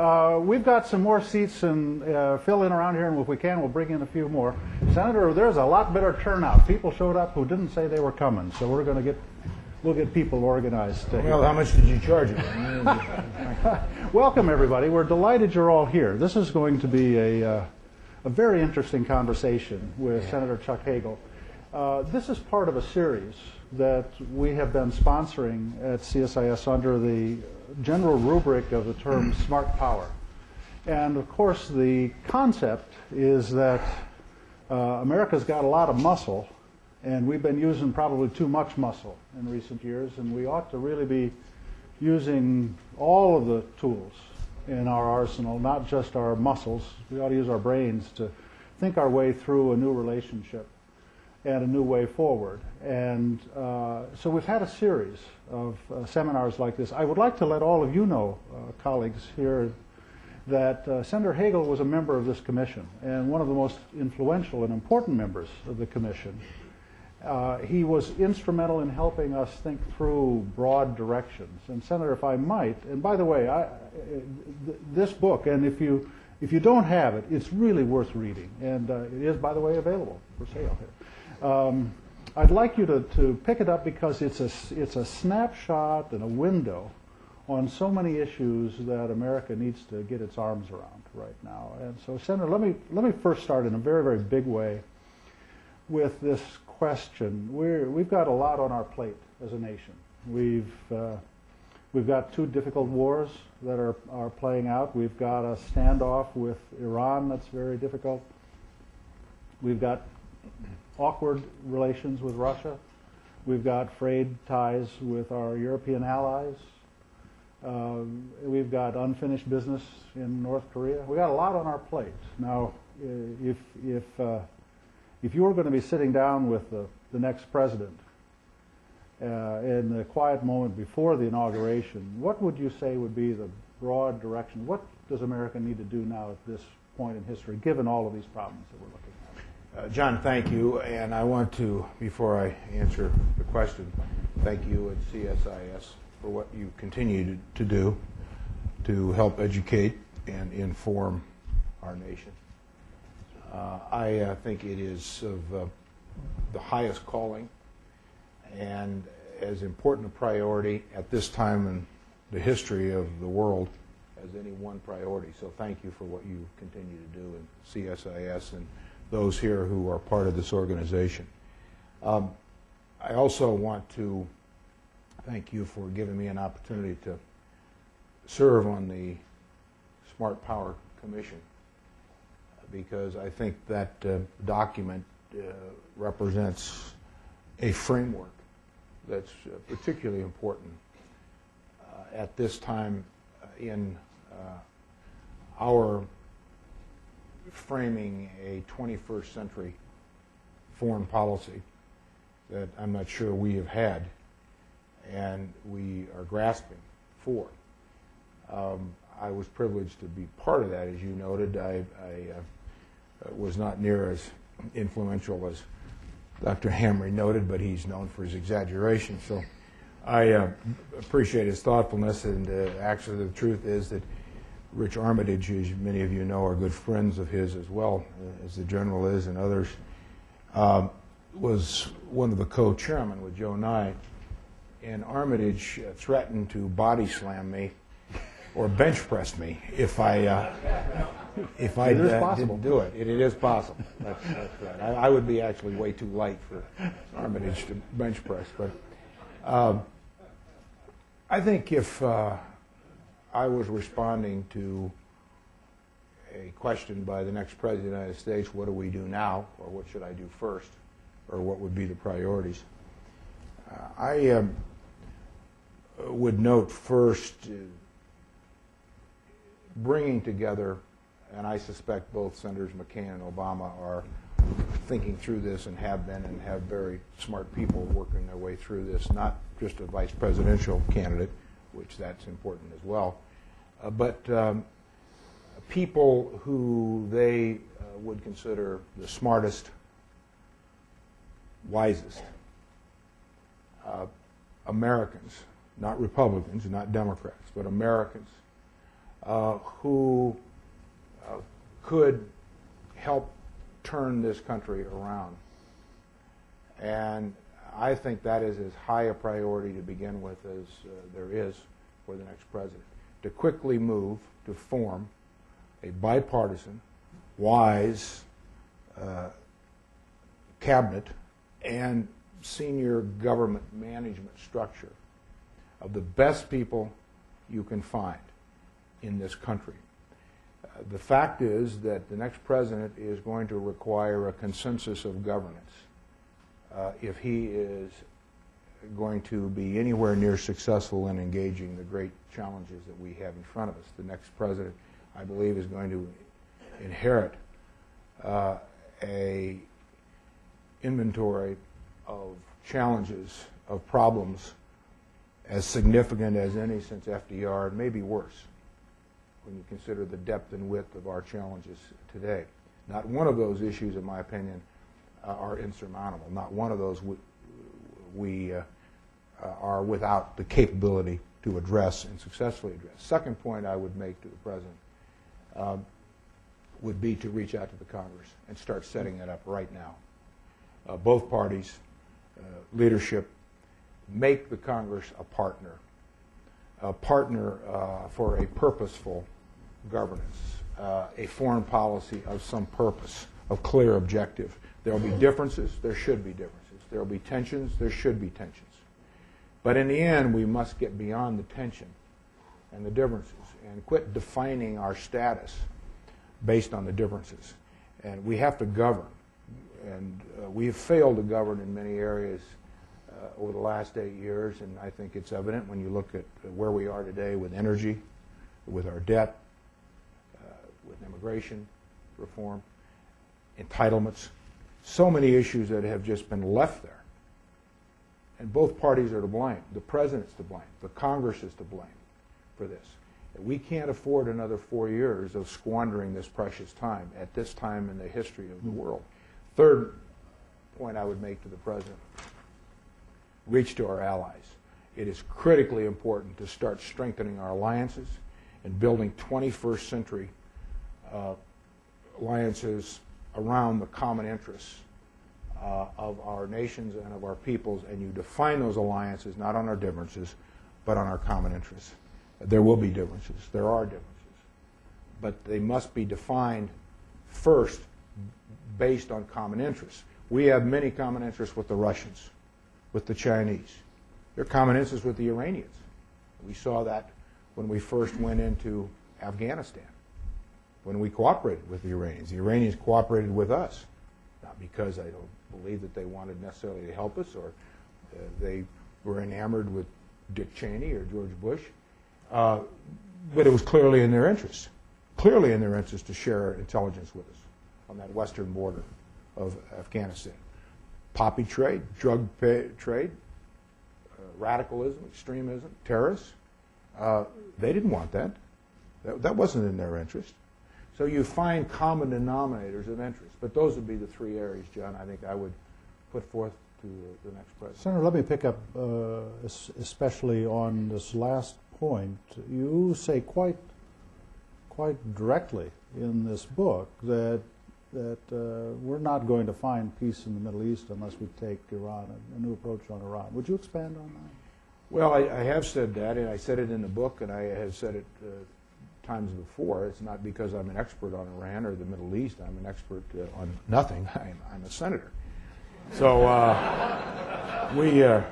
Uh, we've got some more seats and uh, fill in around here, and if we can, we'll bring in a few more. Senator, there's a lot better turnout. People showed up who didn't say they were coming, so we're going to get we'll get people organized. Well, how much did you charge them? Welcome, everybody. We're delighted you're all here. This is going to be a, uh, a very interesting conversation with yeah. Senator Chuck Hagel. Uh, this is part of a series that we have been sponsoring at CSIS under the general rubric of the term smart power. And of course, the concept is that uh, America's got a lot of muscle, and we've been using probably too much muscle in recent years, and we ought to really be using all of the tools in our arsenal, not just our muscles. We ought to use our brains to think our way through a new relationship and a new way forward. And uh, so we've had a series of uh, seminars like this. I would like to let all of you know, uh, colleagues here, that uh, Senator Hagel was a member of this commission and one of the most influential and important members of the commission. Uh, he was instrumental in helping us think through broad directions. And Senator, if I might, and by the way, I, th- this book, and if you if you don't have it, it's really worth reading, and uh, it is, by the way, available for sale here. Um, I'd like you to, to pick it up because it's a it's a snapshot and a window on so many issues that America needs to get its arms around right now. And so, Senator, let me let me first start in a very very big way with this question. We're, we've got a lot on our plate as a nation. We've, uh, we've got two difficult wars that are, are playing out. We've got a standoff with Iran that's very difficult. We've got awkward relations with Russia. We've got frayed ties with our European allies. Um, we've got unfinished business in North Korea. We've got a lot on our plate. Now, if, if uh, if you were going to be sitting down with the, the next president uh, in the quiet moment before the inauguration, what would you say would be the broad direction? What does America need to do now at this point in history, given all of these problems that we're looking at? Uh, John, thank you. And I want to, before I answer the question, thank you at CSIS for what you continue to, do to help educate and inform our nation. Uh, I uh, think it is of uh, the highest calling and as important a priority at this time in the history of the world as any one priority. So thank you for what you continue to do in CSIS and those here who are part of this organization. Um, I also want to thank you for giving me an opportunity to serve on the Smart Power Commission because I think that uh, document uh, represents a framework that's uh, particularly important uh, at this time in uh, our framing a 21st century foreign policy that I'm not sure we have had and we are grasping for. Um, I was privileged to be part of that, as you noted. I, I uh, was not near as influential as Dr. Hamre noted, but he's known for his exaggeration. So I uh, appreciate his thoughtfulness, and uh, actually, the truth is that Rich Armitage, as many of you know, are good friends of his as well, uh, as the general is, and others, um, was one of the co-chairmen with Joe Nye. And Armitage uh, threatened to body slam me or bench press me if I uh, if I uh, didn't do it. it. It is possible. That's, that's right. I, I, would be actually way too light for Armitage to bench press. But um, I think if uh, I was responding to a question by the next president of the United States, what do we do now, or what should I do first, or what would be the priorities? Uh, I um, would note first uh, bringing together and I suspect both Senators McCain and Obama are thinking through this and have been and have very smart people working their way through this, not just a vice presidential candidate, which that's important as well, uh, but um, people who they uh, would consider the smartest, wisest. Uh, Americans, not Republicans, not Democrats, but Americans uh, who uh, could help turn this country around. And I think that is as high a priority to begin with as uh, there is for the next president. To quickly move to form a bipartisan, wise uh, cabinet and senior government management structure of the best people you can find in this country. Uh, the fact is that the next president is going to require a consensus of governance uh, if he is going to be anywhere near successful in engaging the great challenges that we have in front of us. The next president, I believe, is going to inherit uh, a inventory of challenges, of problems as significant as any since FDR, and maybe worse, when you consider the depth and width of our challenges today. Not one of those issues, in my opinion, are insurmountable. Not one of those we, we uh, uh, are without the capability to address and successfully address. Second point I would make to the President um, would be to reach out to the Congress and start setting that up right now. Uh, both parties, uh, leadership, make the Congress a partner, a partner uh, for a purposeful governance, uh, a foreign policy of some purpose, of clear objective. There will be differences, there should be differences. There will be tensions, there should be tensions. But in the end, we must get beyond the tension and the differences and quit defining our status based on the differences. And we have to govern. And uh, we have failed to govern in many areas uh, over the last eight years, and I think it's evident when you look at where we are today with energy, with our debt, uh, with immigration reform, entitlements, so many issues that have just been left there. And both parties are to blame. The president's to blame. The Congress is to blame for this. We can't afford another four years of squandering this precious time at this time in the history of the world. Third point I would make to the president reach to our allies. It is critically important to start strengthening our alliances and building 21st century uh, alliances around the common interests uh, of our nations and of our peoples, and you define those alliances not on our differences, but on our common interests. There will be differences. There are differences. But they must be defined first based on common interests. We have many common interests with the Russians, with the Chinese. There are common interests with the Iranians. We saw that when we first went into Afghanistan, when we cooperated with the Iranians. The Iranians cooperated with us, not because I don't believe that they wanted necessarily to help us or uh, they were enamored with Dick Cheney or George Bush. Uh, but it was clearly in their interest, clearly in their interest to share intelligence with us on that western border of Afghanistan. Poppy trade, drug pay, trade, uh, radicalism, extremism, terrorists. Uh, they didn't want that. that. That wasn't in their interest. So you find common denominators of interest. But those would be the three areas, John, I think I would put forth to the next president. Senator, let me pick up uh, especially on this last point, you say quite quite directly in this book that that uh, we're not going to find peace in the Middle East unless we take Iran a, a new approach on Iran. Would you expand on that? Well, I, I, have said that, and I said it in the book, and I have said it uh, times before. It's not because I'm an expert on Iran or the Middle East. I'm an expert uh, on nothing. I'm, I'm, a senator. So uh, we uh,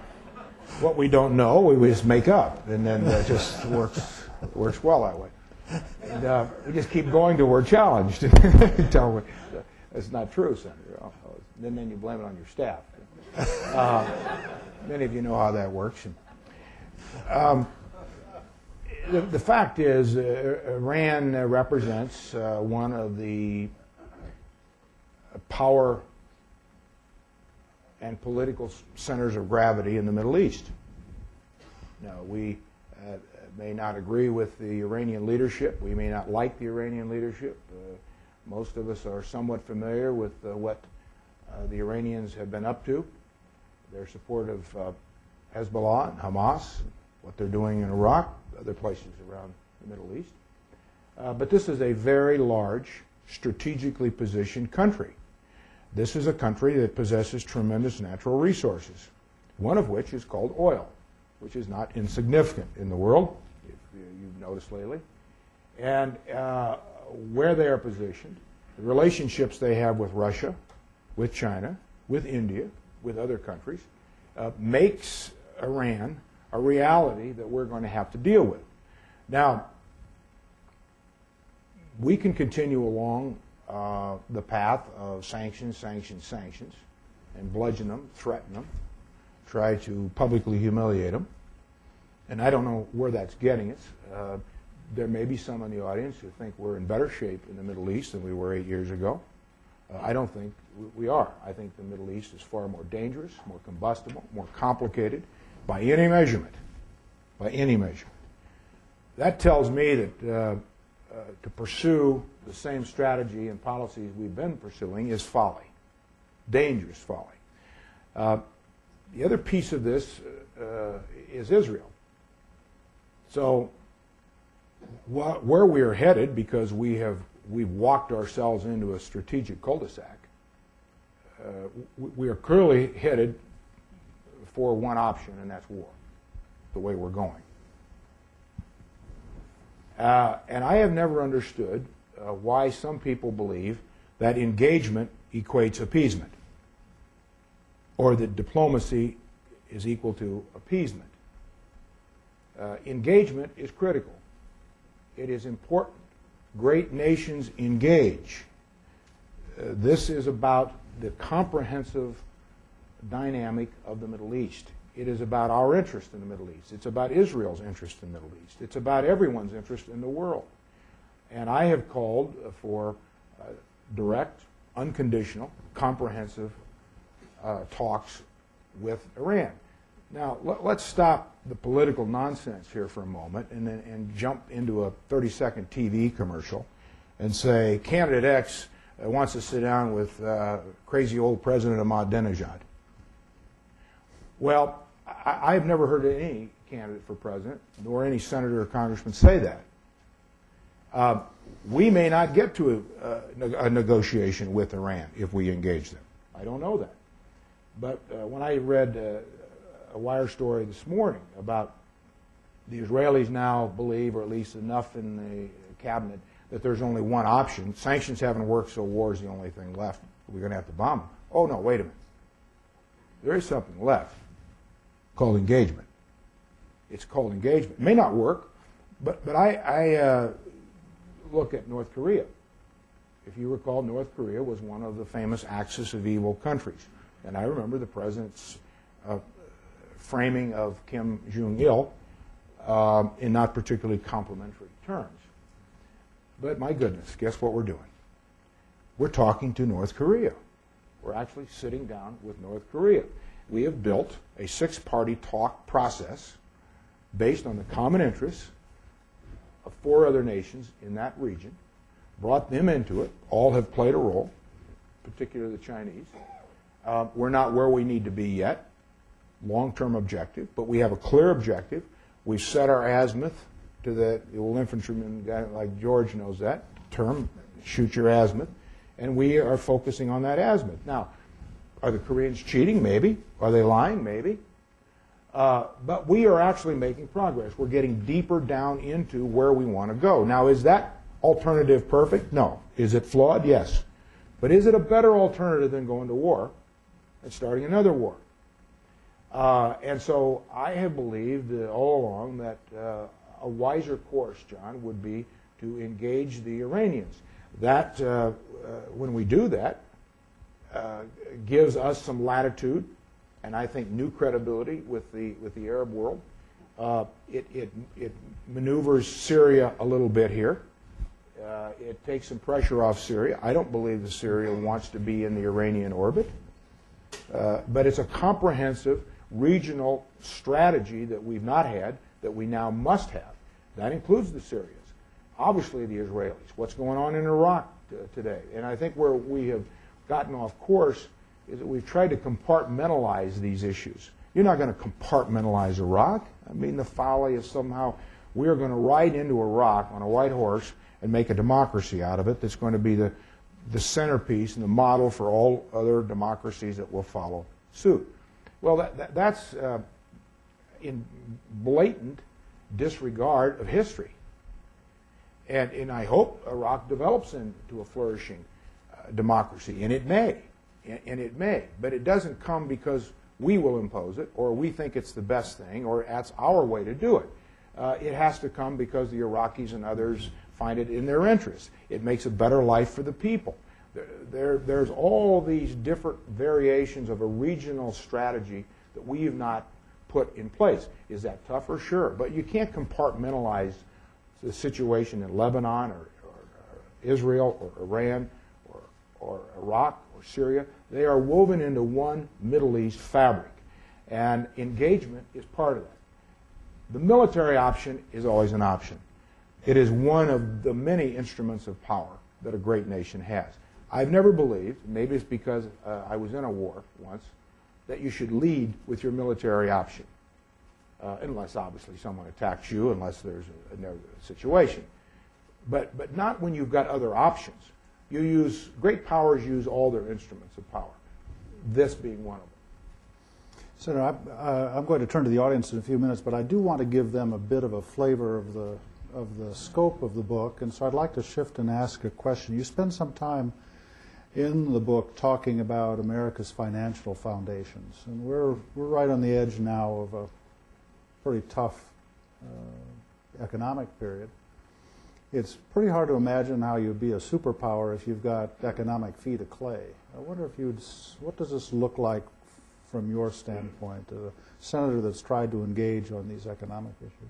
what we don't know, we just make up, and then it just works works well that way. And uh, we just keep going till we're challenged. We, that's not true, Senator. And then you blame it on your staff. Uh, many of you know how that works. Um, the, the, fact is, uh, Iran represents uh, one of the power and political centers of gravity in the Middle East. Now, we uh, may not agree with the Iranian leadership. We may not like the Iranian leadership. Uh, most of us are somewhat familiar with uh, what uh, the Iranians have been up to, their support of uh, Hezbollah and Hamas, what they're doing in Iraq, other places around the Middle East. Uh, but this is a very large, strategically positioned country. This is a country that possesses tremendous natural resources, one of which is called oil, which is not insignificant in the world, if you've noticed lately. And uh, where they are positioned, the relationships they have with Russia, with China, with India, with other countries, uh, makes Iran a reality that we're going to have to deal with. Now, we can continue along uh, the path of sanctions, sanctions, sanctions, and bludgeon them, threaten them, try to publicly humiliate them. And I don't know where that's getting us. Uh, there may be some in the audience who think we're in better shape in the Middle East than we were eight years ago. Uh, I don't think we are. I think the Middle East is far more dangerous, more combustible, more complicated by any measurement. By any measurement. That tells me that uh, uh, to pursue the same strategy and policies we've been pursuing is folly, dangerous folly. Uh, the other piece of this uh, is Israel. So, wh- where we are headed, because we have we've walked ourselves into a strategic cul-de-sac, uh, we are clearly headed for one option, and that's war, the way we're going. Uh, and I have never understood uh, why some people believe that engagement equates appeasement, or that diplomacy is equal to appeasement. Uh, engagement is critical. It is important. Great nations engage. Uh, this is about the comprehensive dynamic of the Middle East. It is about our interest in the Middle East. It's about Israel's interest in the Middle East. It's about everyone's interest in the world. And I have called for uh, direct, unconditional, comprehensive uh, talks with Iran. Now, let, us stop the political nonsense here for a moment and, then, and jump into a 30 second TV commercial and say, Candidate X uh, wants to sit down with uh, crazy old President Ahmadinejad. Well, I, have never heard any candidate for president, nor any senator or congressman say that. Uh, we may not get to a, a, negotiation with Iran if we engage them. I don't know that. But uh, when I read uh, a wire story this morning about the Israelis now believe, or at least enough in the cabinet, that there's only one option. Sanctions haven't worked, so war is the only thing left. We're going to have to bomb them. Oh, no, wait a minute. There is something left called engagement. It's called engagement. It may not work, but, but I, I uh, look at North Korea. If you recall, North Korea was one of the famous axis of evil countries. And I remember the president's uh, framing of Kim Jong il um, in not particularly complimentary terms. But my goodness, guess what we're doing? We're talking to North Korea. We're actually sitting down with North Korea. We have built a six party talk process based on the common interests of four other nations in that region, brought them into it. All have played a role, particularly the Chinese. Uh, we're not where we need to be yet, long term objective, but we have a clear objective. We've set our azimuth to the, the old infantryman guy like George knows that term, shoot your azimuth, and we are focusing on that azimuth. Now, are the Koreans cheating? Maybe. Are they lying? Maybe. Uh, but we are actually making progress. We're getting deeper down into where we want to go. Now, is that alternative perfect? No. Is it flawed? Yes. But is it a better alternative than going to war and starting another war? Uh, and so I have believed all along that uh, a wiser course, John, would be to engage the Iranians. That, uh, uh, when we do that, uh, gives us some latitude and I think new credibility with the with the Arab world. Uh, it, it, it maneuvers Syria a little bit here. Uh, it takes some pressure off Syria. I don't believe that Syria wants to be in the Iranian orbit, uh, but it's a comprehensive regional strategy that we've not had that we now must have. That includes the Syrians, obviously the Israelis. What's going on in Iraq t- today? And I think where we have gotten off course is that we've tried to compartmentalize these issues. You're not going to compartmentalize Iraq. I mean, the folly is somehow we are going to ride into Iraq on a white horse and make a democracy out of it that's going to be the, the centerpiece and the model for all other democracies that will follow suit. Well, that, that, that's uh, in blatant disregard of history. And, and I hope Iraq develops into a flourishing democracy, and it may, and, it may, but it doesn't come because we will impose it, or we think it's the best thing, or that's our way to do it. Uh, it has to come because the Iraqis and others find it in their interest. It makes a better life for the people. There, there, there's all these different variations of a regional strategy that we have not put in place. Is that tougher? Sure. But you can't compartmentalize the situation in Lebanon or, or, or Israel or Iran or, Iraq or Syria. They are woven into one Middle East fabric. And engagement is part of that. The military option is always an option. It is one of the many instruments of power that a great nation has. I've never believed, maybe it's because uh, I was in a war once, that you should lead with your military option. Uh, unless obviously someone attacks you, unless there's a, a, situation. But, but not when you've got other options. You use, great powers use all their instruments of power, this being one of them. Senator, I'm, uh, I'm going to turn to the audience in a few minutes, but I do want to give them a bit of a flavor of the, of the scope of the book, and so I'd like to shift and ask a question. You spend some time in the book talking about America's financial foundations, and we're, we're right on the edge now of a pretty tough uh, economic period. It's pretty hard to imagine how you'd be a superpower if you've got economic feet of clay. I wonder if you'd, what does this look like from your standpoint, a senator that's tried to engage on these economic issues?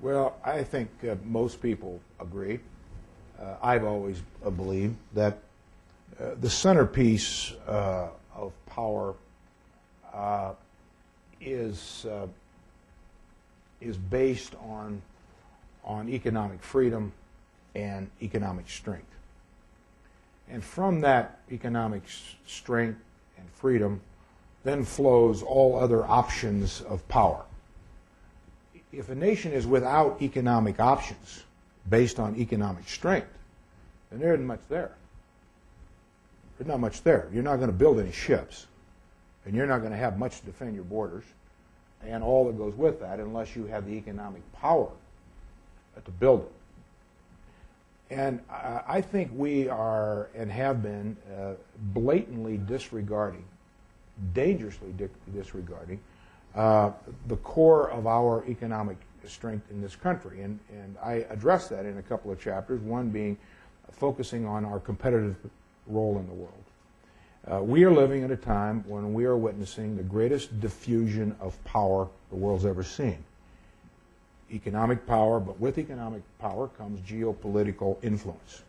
Well, I think uh, most people agree. Uh, I've always uh, believed that uh, the centerpiece uh, of power uh, is is based on on economic freedom and economic strength. And from that economic strength and freedom then flows all other options of power. If a nation is without economic options based on economic strength, then there isn't much there. There's not much there. You're not going to build any ships, and you're not going to have much to defend your borders and all that goes with that unless you have the economic power to build it. And I think we are and have been uh, blatantly disregarding dangerously disregarding uh, the core of our economic strength in this country. And, and I address that in a couple of chapters, one being focusing on our competitive role in the world. Uh, we are living at a time when we are witnessing the greatest diffusion of power the world's ever seen. Economic power, but with economic power comes geopolitical influence.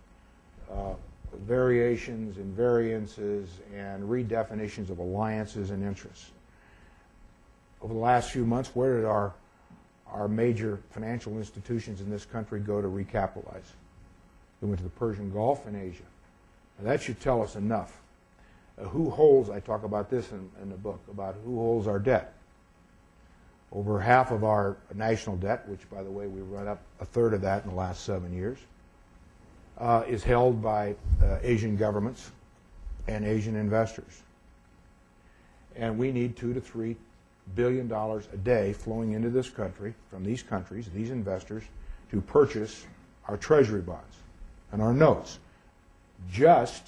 Uh, variations and variances and redefinitions of alliances and interests. Over the last few months, where did our, our major financial institutions in this country go to recapitalize? They went to the Persian Gulf and Asia. Now, that should tell us enough. Uh, who holds, I talk about this in, in the book, about who holds our debt. Over half of our national debt, which, by the way, we've run up a third of that in the last seven years, uh, is held by uh, Asian governments and Asian investors. And we need two to three billion dollars a day flowing into this country from these countries, these investors, to purchase our treasury bonds and our notes just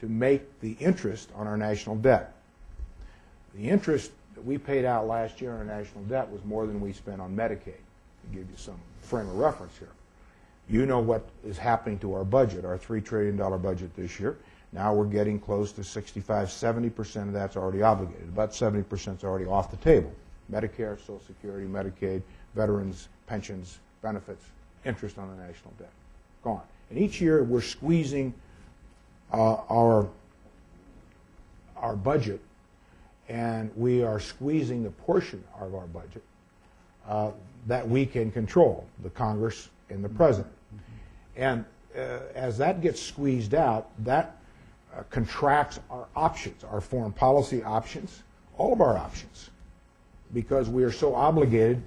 to make the interest on our national debt. The interest that we paid out last year on national debt was more than we spent on Medicaid, to give you some frame of reference here. You know what is happening to our budget, our $3 trillion budget this year. Now we're getting close to 65, 70% of that's already obligated. About 70% is already off the table. Medicare, Social Security, Medicaid, veterans, pensions, benefits, interest on the national debt. Gone. And each year we're squeezing uh, our, our budget and we are squeezing the portion of our budget uh, that we can control, the Congress and the President. And uh, as that gets squeezed out, that uh, contracts our options, our foreign policy options, all of our options, because we are so obligated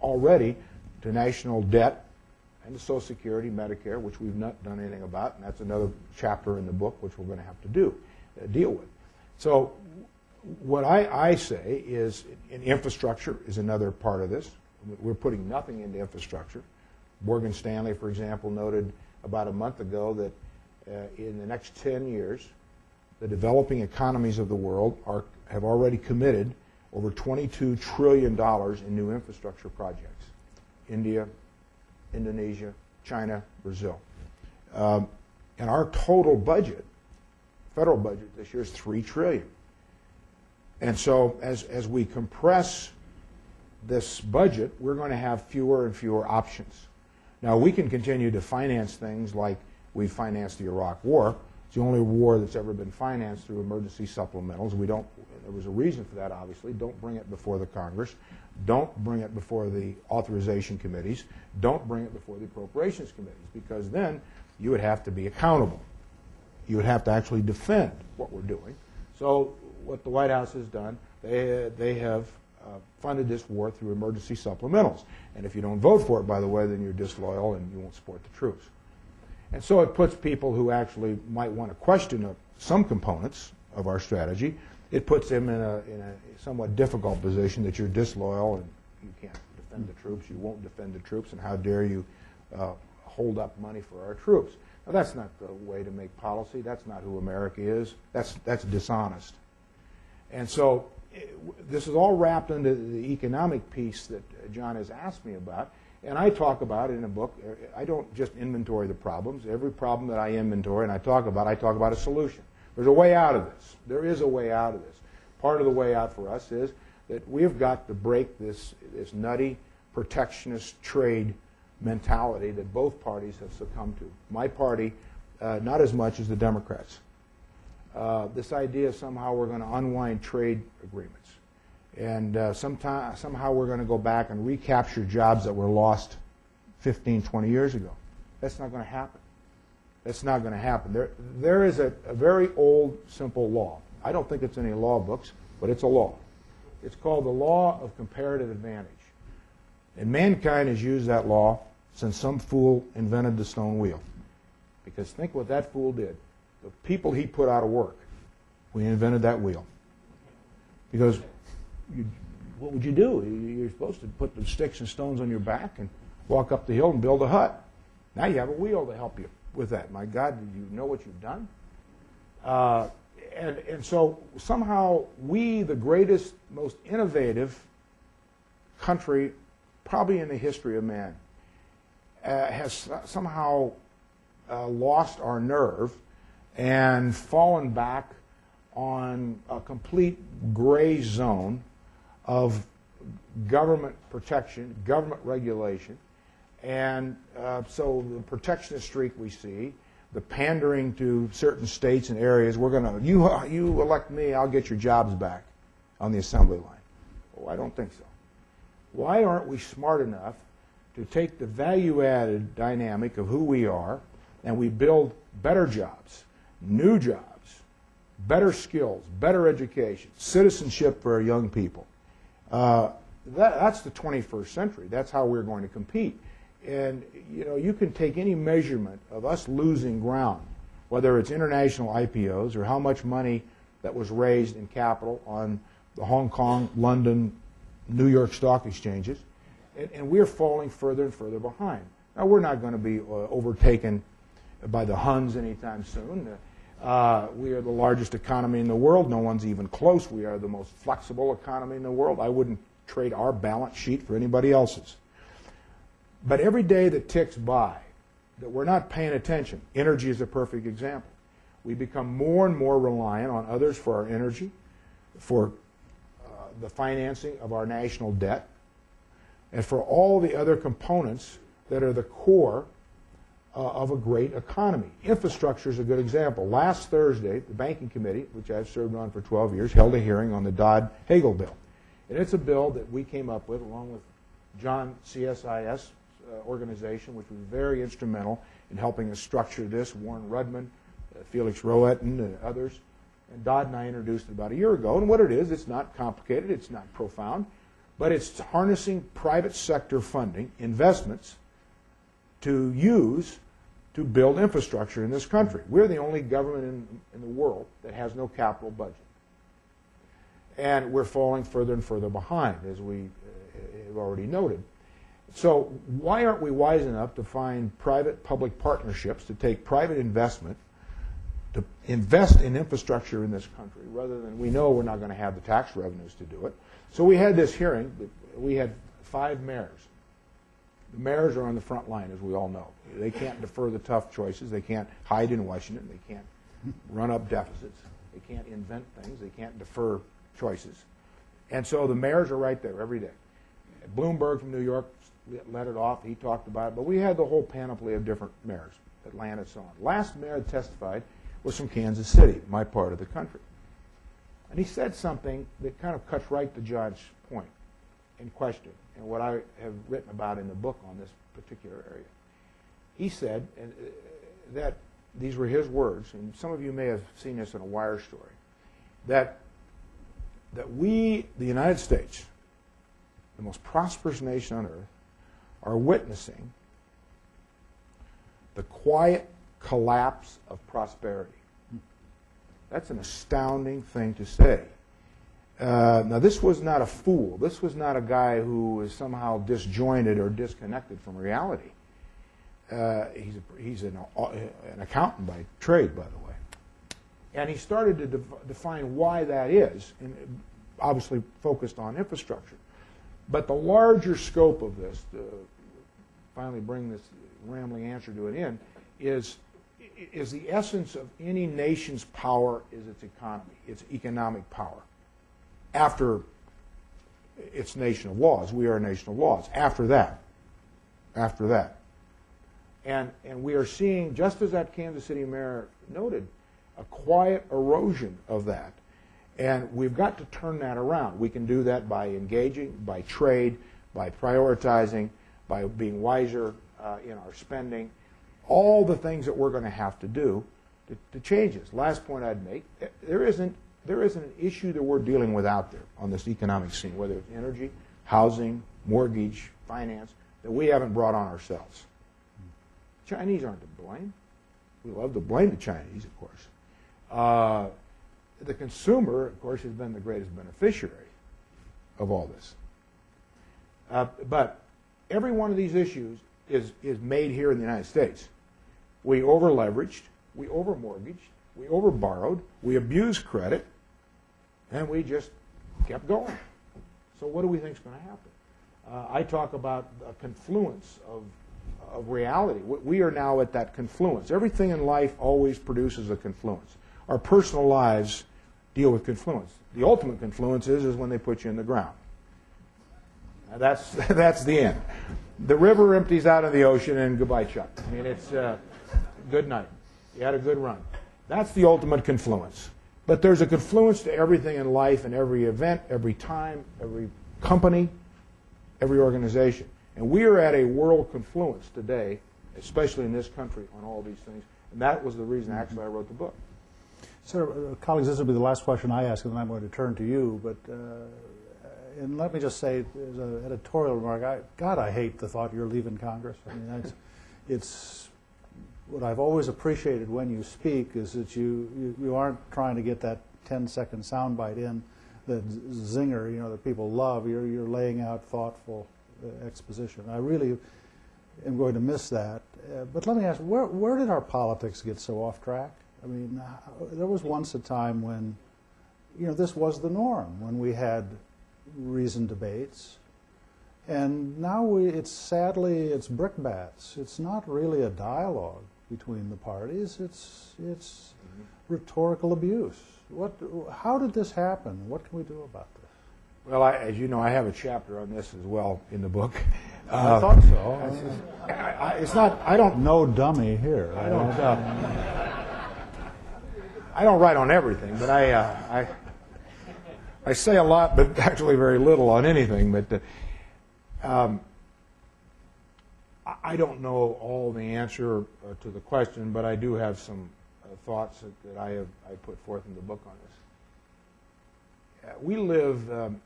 already to national debt and the Social Security, Medicare, which we've not done anything about, and that's another chapter in the book which we're going to have to do, uh, deal with. So what I, I say is in infrastructure is another part of this. We're putting nothing into infrastructure. Morgan Stanley, for example, noted about a month ago that uh, in the next 10 years, the developing economies of the world are, have already committed over $22 trillion in new infrastructure projects. India, Indonesia, China, Brazil. Um, and our total budget, federal budget this year is $3 trillion. And so as, as we compress this budget, we're going to have fewer and fewer options. Now, we can continue to finance things like we financed the Iraq War. It's the only war that's ever been financed through emergency supplementals. We don't, there was a reason for that, obviously. Don't bring it before the Congress. Don't bring it before the authorization committees. Don't bring it before the appropriations committees, because then you would have to be accountable. You would have to actually defend what we're doing. So what the White House has done, they, they have uh, funded this war through emergency supplementals. And if you don't vote for it, by the way, then you're disloyal and you won't support the troops. And so it puts people who actually might want to question some components of our strategy, it puts them in a, in a somewhat difficult position that you're disloyal and you can't defend the troops, you won't defend the troops, and how dare you uh, hold up money for our troops. Now, that's not the way to make policy. That's not who America is. That's, that's dishonest. And so eh, this is all wrapped into the economic piece that uh, John has asked me about. And I talk about it in a book. Er, I don't just inventory the problems. Every problem that I inventory and I talk about, I talk about a solution. There's a way out of this. There is a way out of this. Part of the way out for us is that we've got to break this, this nutty protectionist trade mentality that both parties have succumbed to. My party, uh, not as much as the Democrats. Uh, this idea somehow we're going to unwind trade agreements. And uh, sometime, somehow we're going to go back and recapture jobs that were lost 15, 20 years ago. That's not going to happen. That's not going to happen. There, there is a, a very old, simple law. I don't think it's in any law books, but it's a law. It's called the law of comparative advantage. And mankind has used that law since some fool invented the stone wheel. Because think what that fool did the people he put out of work we invented that wheel. Because you, what would you do? You're supposed to put the sticks and stones on your back and walk up the hill and build a hut. Now you have a wheel to help you with that. My God, do you know what you've done? Uh, and, and so somehow we, the greatest, most innovative country probably in the history of man, uh, has somehow uh, lost our nerve and fallen back on a complete gray zone of government protection, government regulation. And uh, so the protectionist streak we see, the pandering to certain states and areas, we're going to, you, you elect me, I'll get your jobs back on the assembly line. Oh, I don't think so. Why aren't we smart enough to take the value added dynamic of who we are and we build better jobs? New jobs, better skills, better education, citizenship for our young people. Uh, that, that's the 21st century. That's how we're going to compete. And you know, you can take any measurement of us losing ground, whether it's international IPOs or how much money that was raised in capital on the Hong Kong, London, New York stock exchanges, and, and we're falling further and further behind. Now, we're not going to be uh, overtaken by the Huns anytime soon. Uh, we are the largest economy in the world. No one's even close. We are the most flexible economy in the world. I wouldn't trade our balance sheet for anybody else's. But every day that ticks by, that we're not paying attention, energy is a perfect example. We become more and more reliant on others for our energy, for uh, the financing of our national debt, and for all the other components that are the core uh, of a great economy. Infrastructure is a good example. Last Thursday, the Banking Committee, which I've served on for 12 years, held a hearing on the Dodd-Hagel bill. And it's a bill that we came up with along with John CSIS uh, organization, which was very instrumental in helping us structure this, Warren Rudman, uh, Felix Rohatyn, and others. And Dodd and I introduced it about a year ago. And what it is, it's not complicated, it's not profound, but it's harnessing private sector funding, investments, to use to build infrastructure in this country. We're the only government in, in the world that has no capital budget. And we're falling further and further behind, as we uh, have already noted. So, why aren't we wise enough to find private public partnerships to take private investment to invest in infrastructure in this country rather than we know we're not going to have the tax revenues to do it? So, we had this hearing. We had five mayors. The mayors are on the front line, as we all know. They can't defer the tough choices. They can't hide in Washington. They can't run up deficits. They can't invent things. They can't defer choices. And so the mayors are right there every day. Bloomberg from New York let it off. He talked about it. But we had the whole panoply of different mayors, Atlanta and so on. Last mayor that testified was from Kansas City, my part of the country. And he said something that kind of cuts right to John's point in question and what I have written about in the book on this particular area. He said and, uh, that these were his words, and some of you may have seen this in a wire story, that that we, the United States, the most prosperous nation on earth, are witnessing the quiet collapse of prosperity. That's an astounding thing to say. Uh, now, this was not a fool. This was not a guy who was somehow disjointed or disconnected from reality. Uh, he's a, he's an, uh, an accountant by trade, by the way. And he started to def- define why that is, and obviously focused on infrastructure. But the larger scope of this, to finally bring this rambling answer to an end, is, is the essence of any nation's power is its economy, its economic power. After its nation of laws, we are a nation of laws. After that, after that. And, and we are seeing, just as that Kansas City mayor noted, a quiet erosion of that. And we've got to turn that around. We can do that by engaging, by trade, by prioritizing, by being wiser uh, in our spending, all the things that we're going to have to do to, to change this. Last point I'd make there isn't, there isn't an issue that we're dealing with out there on this economic scene, whether it's energy, housing, mortgage, finance, that we haven't brought on ourselves. Chinese aren't to blame. We love to blame the Chinese, of course. Uh, the consumer, of course, has been the greatest beneficiary of all this. Uh, but every one of these issues is, is made here in the United States. We over leveraged, we over mortgaged, we over borrowed, we abused credit, and we just kept going. So, what do we think is going to happen? Uh, I talk about a confluence of, of reality. We are now at that confluence. Everything in life always produces a confluence our personal lives deal with confluence. The ultimate confluence is, is when they put you in the ground. Now that's, that's the end. The river empties out of the ocean, and goodbye, Chuck. I mean, it's uh, good night. You had a good run. That's the ultimate confluence. But there's a confluence to everything in life and every event, every time, every company, every organization. And we are at a world confluence today, especially in this country, on all these things. And that was the reason, actually, I wrote the book. Sir, uh, colleagues, this will be the last question I ask, and then I'm going to turn to you. But uh, and let me just say, as an editorial remark, I, God, I hate the thought you're leaving Congress. I mean, it's, it's what I've always appreciated when you speak is that you, you, you aren't trying to get that 10 second soundbite in, the zinger, you know, that people love. You're, you're laying out thoughtful exposition. I really am going to miss that. Uh, but let me ask, where, where did our politics get so off track? I mean, there was once a time when, you know, this was the norm, when we had reasoned debates. And now we, it's sadly, it's brickbats. It's not really a dialogue between the parties. It's, it's mm-hmm. rhetorical abuse. What, how did this happen? What can we do about this? Well, I, as you know, I have a chapter on this as well in the book. Uh, I thought so. Just, I, I, it's not. I don't. No dummy here. I don't. Uh, I don't write on everything, but I, uh, I, I say a lot, but actually very little on anything. But uh, um, I don't know all the answer uh, to the question, but I do have some uh, thoughts that, that, I have I put forth in the book on this. Uh, we live um,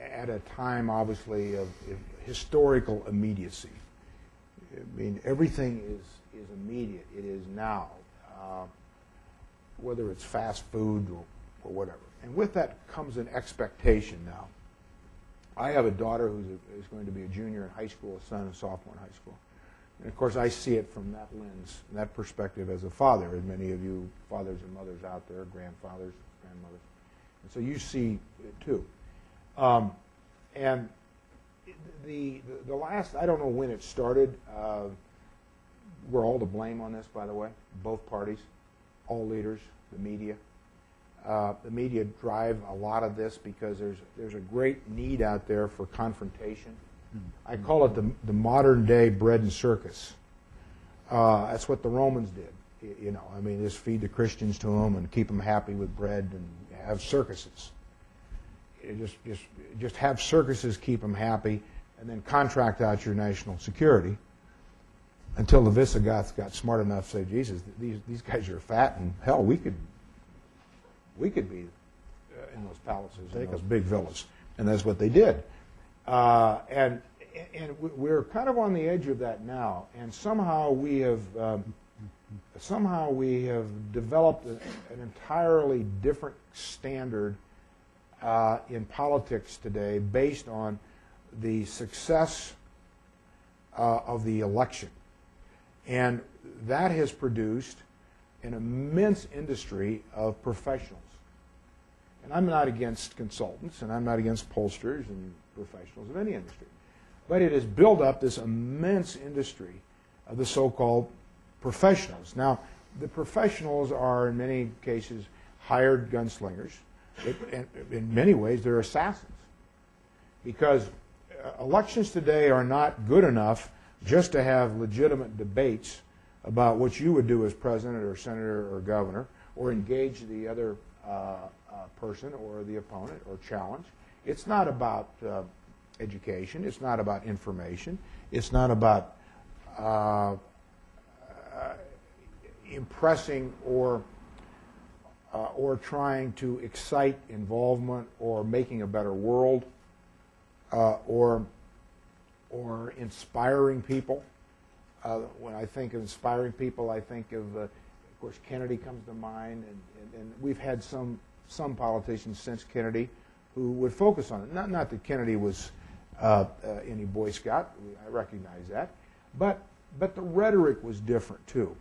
at a time, obviously, of, historical immediacy. I mean, everything is, is immediate. It is now, uh, whether it's fast food or, or whatever. And with that comes an expectation now. I have a daughter who is going to be a junior in high school, a son a sophomore in high school. And of course, I see it from that lens, that perspective as a father, and many of you fathers and mothers out there, grandfathers, grandmothers. And so you see it too. Um, and the, the, last, I don't know when it started. Uh, we're all to blame on this, by the way, both parties, all leaders, the media. Uh, the media drive a lot of this because there's there's a great need out there for confrontation. I call it the the modern day bread and circus. Uh, that's what the Romans did. You know, I mean, just feed the Christians to them and keep them happy with bread and have circuses. Just just just have circuses, keep them happy, and then contract out your national security until the Visigoths got smart enough to say, Jesus, these, these guys are fat, and hell, we could we could be uh, in those palaces, in those big villas. And that's what they did. Uh, and and we're kind of on the edge of that now. And somehow we have um, somehow we have developed an entirely different standard uh, in politics today based on the success uh, of the election. And that has produced an immense industry of professionals. And I'm not against consultants, and I'm not against pollsters and professionals of any industry. But it has built up this immense industry of the so called professionals. Now, the professionals are, in many cases, hired gunslingers. It, in many ways, they're assassins. Because uh, elections today are not good enough just to have legitimate debates about what you would do as president or senator or governor or engage the other uh, uh, person or the opponent or challenge. It's not about uh, education. It's not about information. It's not about uh, uh, impressing or uh, or trying to excite involvement or making a better world or or inspiring people. Uh, when I think of inspiring people, I think of, uh, of course, Kennedy comes to mind, and, and, and, we've had some some politicians since Kennedy who would focus on it. Not not that Kennedy was uh, uh any Boy Scout, I recognize that, but but the rhetoric was different too.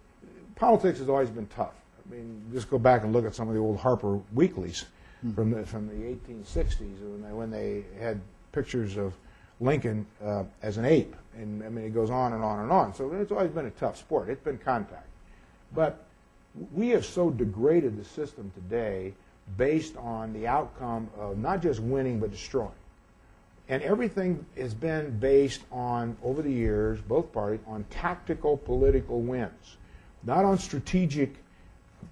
Politics has always been tough. I mean, just go back and look at some of the old Harper weeklies mm-hmm. from the from the 1860s when they, when they had pictures of Lincoln uh, as an ape. And I mean, it goes on and on and on. So it's always been a tough sport. It's been contact. But we have so degraded the system today based on the outcome of not just winning but destroying. And everything has been based on, over the years, both parties, on tactical political wins, not on strategic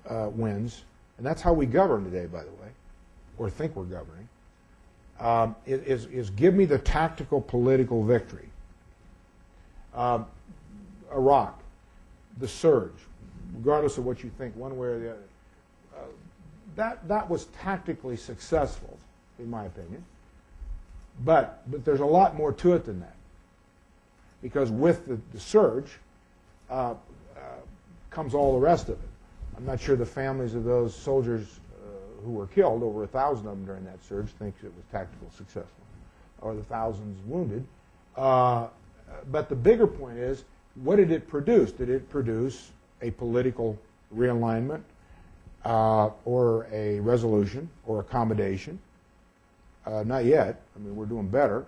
uh, wins. And that's how we govern today, by the way, or think we're governing um, is, is give me the tactical political victory. Um, Iraq, the surge, regardless of what you think one way or the other, uh, that, that was tactically successful, in my opinion. But, but there's a lot more to it than that. Because with the, the surge uh, uh, comes all the rest of it. I'm not sure the families of those soldiers who were killed, over a thousand of them during that surge, think it was tactical successful, or the thousands wounded. Uh, but the bigger point is, what did it produce? Did it produce a political realignment, uh, or a resolution, or accommodation? Uh, not yet. I mean, we're doing better.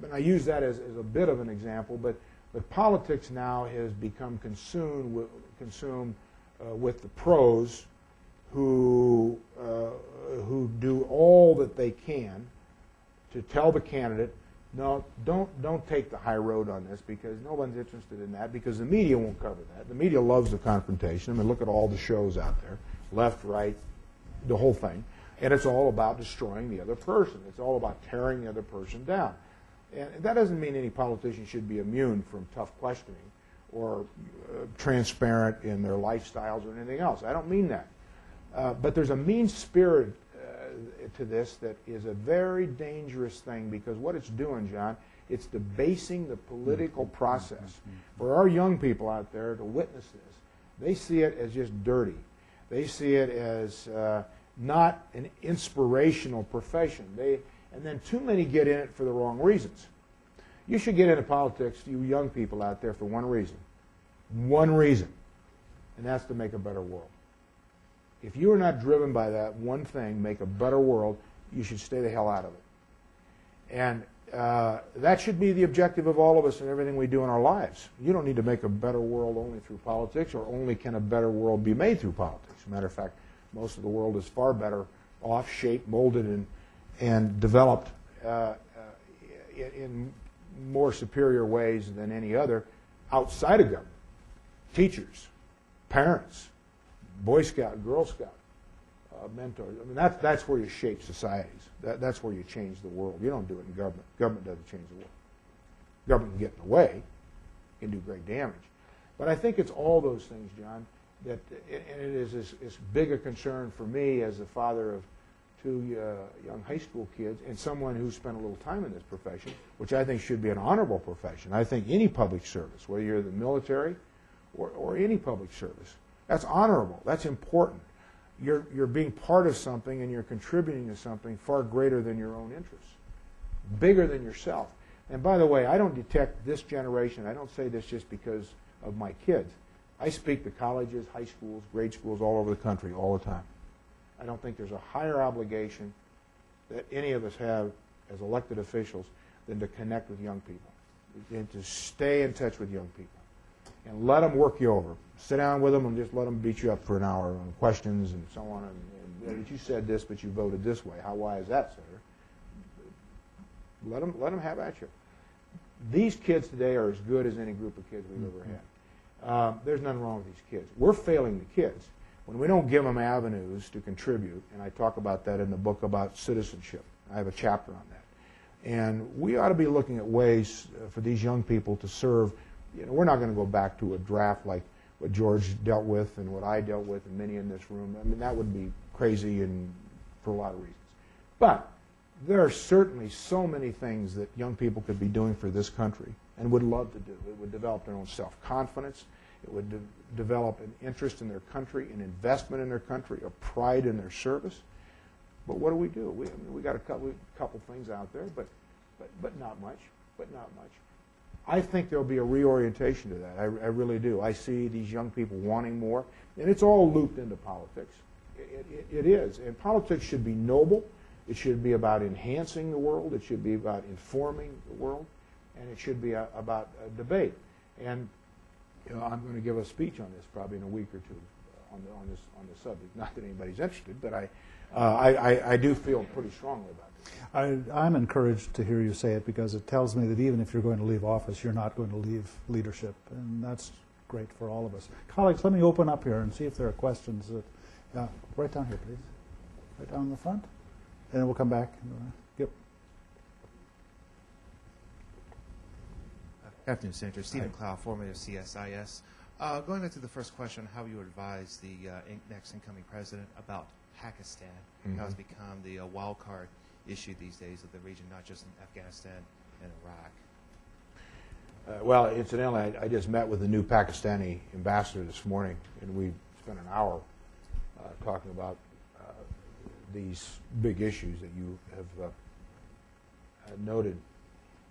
But I use that as, as a bit of an example. But but politics now has become consumed consumed uh, with the pros who, uh, who do all that they can to tell the candidate, no, don't, don't take the high road on this because no one's interested in that because the media won't cover that. The media loves the confrontation. I mean, look at all the shows out there, left, right, the whole thing. And it's all about destroying the other person. It's all about tearing the other person down. And that doesn't mean any politician should be immune from tough questioning or uh, transparent in their lifestyles or anything else. I don't mean that. Uh, but there's a mean spirit uh, to this that is a very dangerous thing because what it's doing, John, It's debasing the political process. For our young people out there to witness this, they see it as just dirty. They see it as uh, not an inspirational profession. They, and then too many get in it for the wrong reasons. You should get into politics, you young people out there, for one reason. One reason. And that's to make a better world. If you are not driven by that one thing, make a better world, you should stay the hell out of it. And uh, that should be the objective of all of us in everything we do in our lives. You don't need to make a better world only through politics, or only can a better world be made through politics. Matter of fact, most of the world is far better off, shaped, molded, and, and developed uh, uh, in more superior ways than any other outside of government. Teachers, parents, Boy Scout, Girl Scout, uh, mentors. I mean, that's, that's where you shape societies. That, that's where you change the world. You don't do it in government. Government doesn't change the world. Government can get in the way, can do great damage. But I think it's all those things, John, that, and it is as, big a concern for me as the father of two uh, young high school kids and someone who spent a little time in this profession, which I think should be an honorable profession. I think any public service, whether you're in the military or, or any public service, that's honorable. That's important. You're, you're being part of something and you're contributing to something far greater than your own interests, bigger than yourself. And by the way, I don't detect this generation, I don't say this just because of my kids. I speak to colleges, high schools, grade schools all over the country all the time. I don't think there's a higher obligation that any of us have as elected officials than to connect with young people and to stay in touch with young people and let them work you over. Sit down with them and just let them beat you up for an hour on questions and so on. And, and you said this, but you voted this way. How why is that, Senator? Let them let them have at you. These kids today are as good as any group of kids we've ever had. Um, there's nothing wrong with these kids. We're failing the kids when we don't give them avenues to contribute. And I talk about that in the book about citizenship. I have a chapter on that. And we ought to be looking at ways uh, for these young people to serve. You know, we're not going to go back to a draft like what George dealt with and what I dealt with, and many in this room. I mean, that would be crazy and for a lot of reasons. But there are certainly so many things that young people could be doing for this country and would love to do. It would develop their own self-confidence. It would de- develop an interest in their country, an investment in their country, a pride in their service. But what do we do? We, I mean, we got a couple, couple things out there, but, but, but not much. But not much. I think there'll be a reorientation to that. I, I really do. I see these young people wanting more, and it's all looped into politics. It, it, it is. And politics should be noble. It should be about enhancing the world. It should be about informing the world. And it should be a, about a debate. And you know, I'm going to give a speech on this probably in a week or two on, the, on this on this subject. Not that anybody's interested, but I, uh, I, I, I do feel pretty strongly about this. I, I'm encouraged to hear you say it because it tells me that even if you're going to leave office, you're not going to leave leadership, and that's great for all of us. Colleagues, let me open up here and see if there are questions. That, uh, right down here, please. Right down in the front, and then we'll come back. Yep. Afternoon, Senator. Stephen Clow, formerly of CSIS. Uh, going back to the first question, how you advise the uh, next incoming president about Pakistan, how it's become the uh, wild card issue these days of the region, not just in Afghanistan and Iraq. Uh, well, incidentally, I, I just met with the new Pakistani ambassador this morning, and we spent an hour uh, talking about uh, these big issues that you have uh, noted.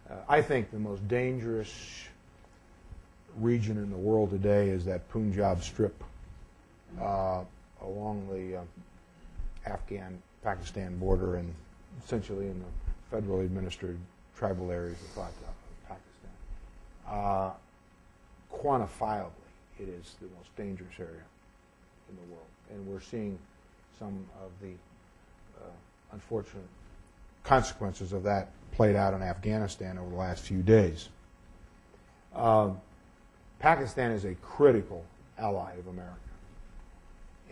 Uh, I think the most dangerous region in the world today is that Punjab Strip uh, along the uh, Afghan-Pakistan border and essentially in the federally administered tribal areas of Pakistan. Uh, quantifiably, it is the most dangerous area in the world. And we're seeing some of the uh, unfortunate consequences of that played out in Afghanistan over the last few days. Um, Pakistan is a critical ally of America.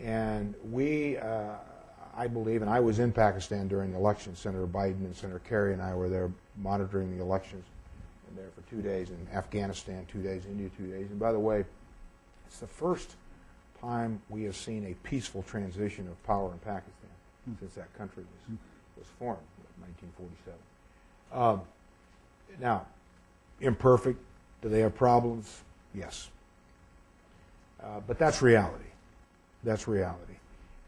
And we, uh, I believe, and I was in Pakistan during the election. Senator Biden and Senator Kerry and I were there monitoring the elections and there for two days in Afghanistan, two days, India, two days. And by the way, it's the first time we have seen a peaceful transition of power in Pakistan since that country was, was formed in 1947. Um, Now, imperfect, do they have problems? Yes. Uh, but that's reality. That's reality.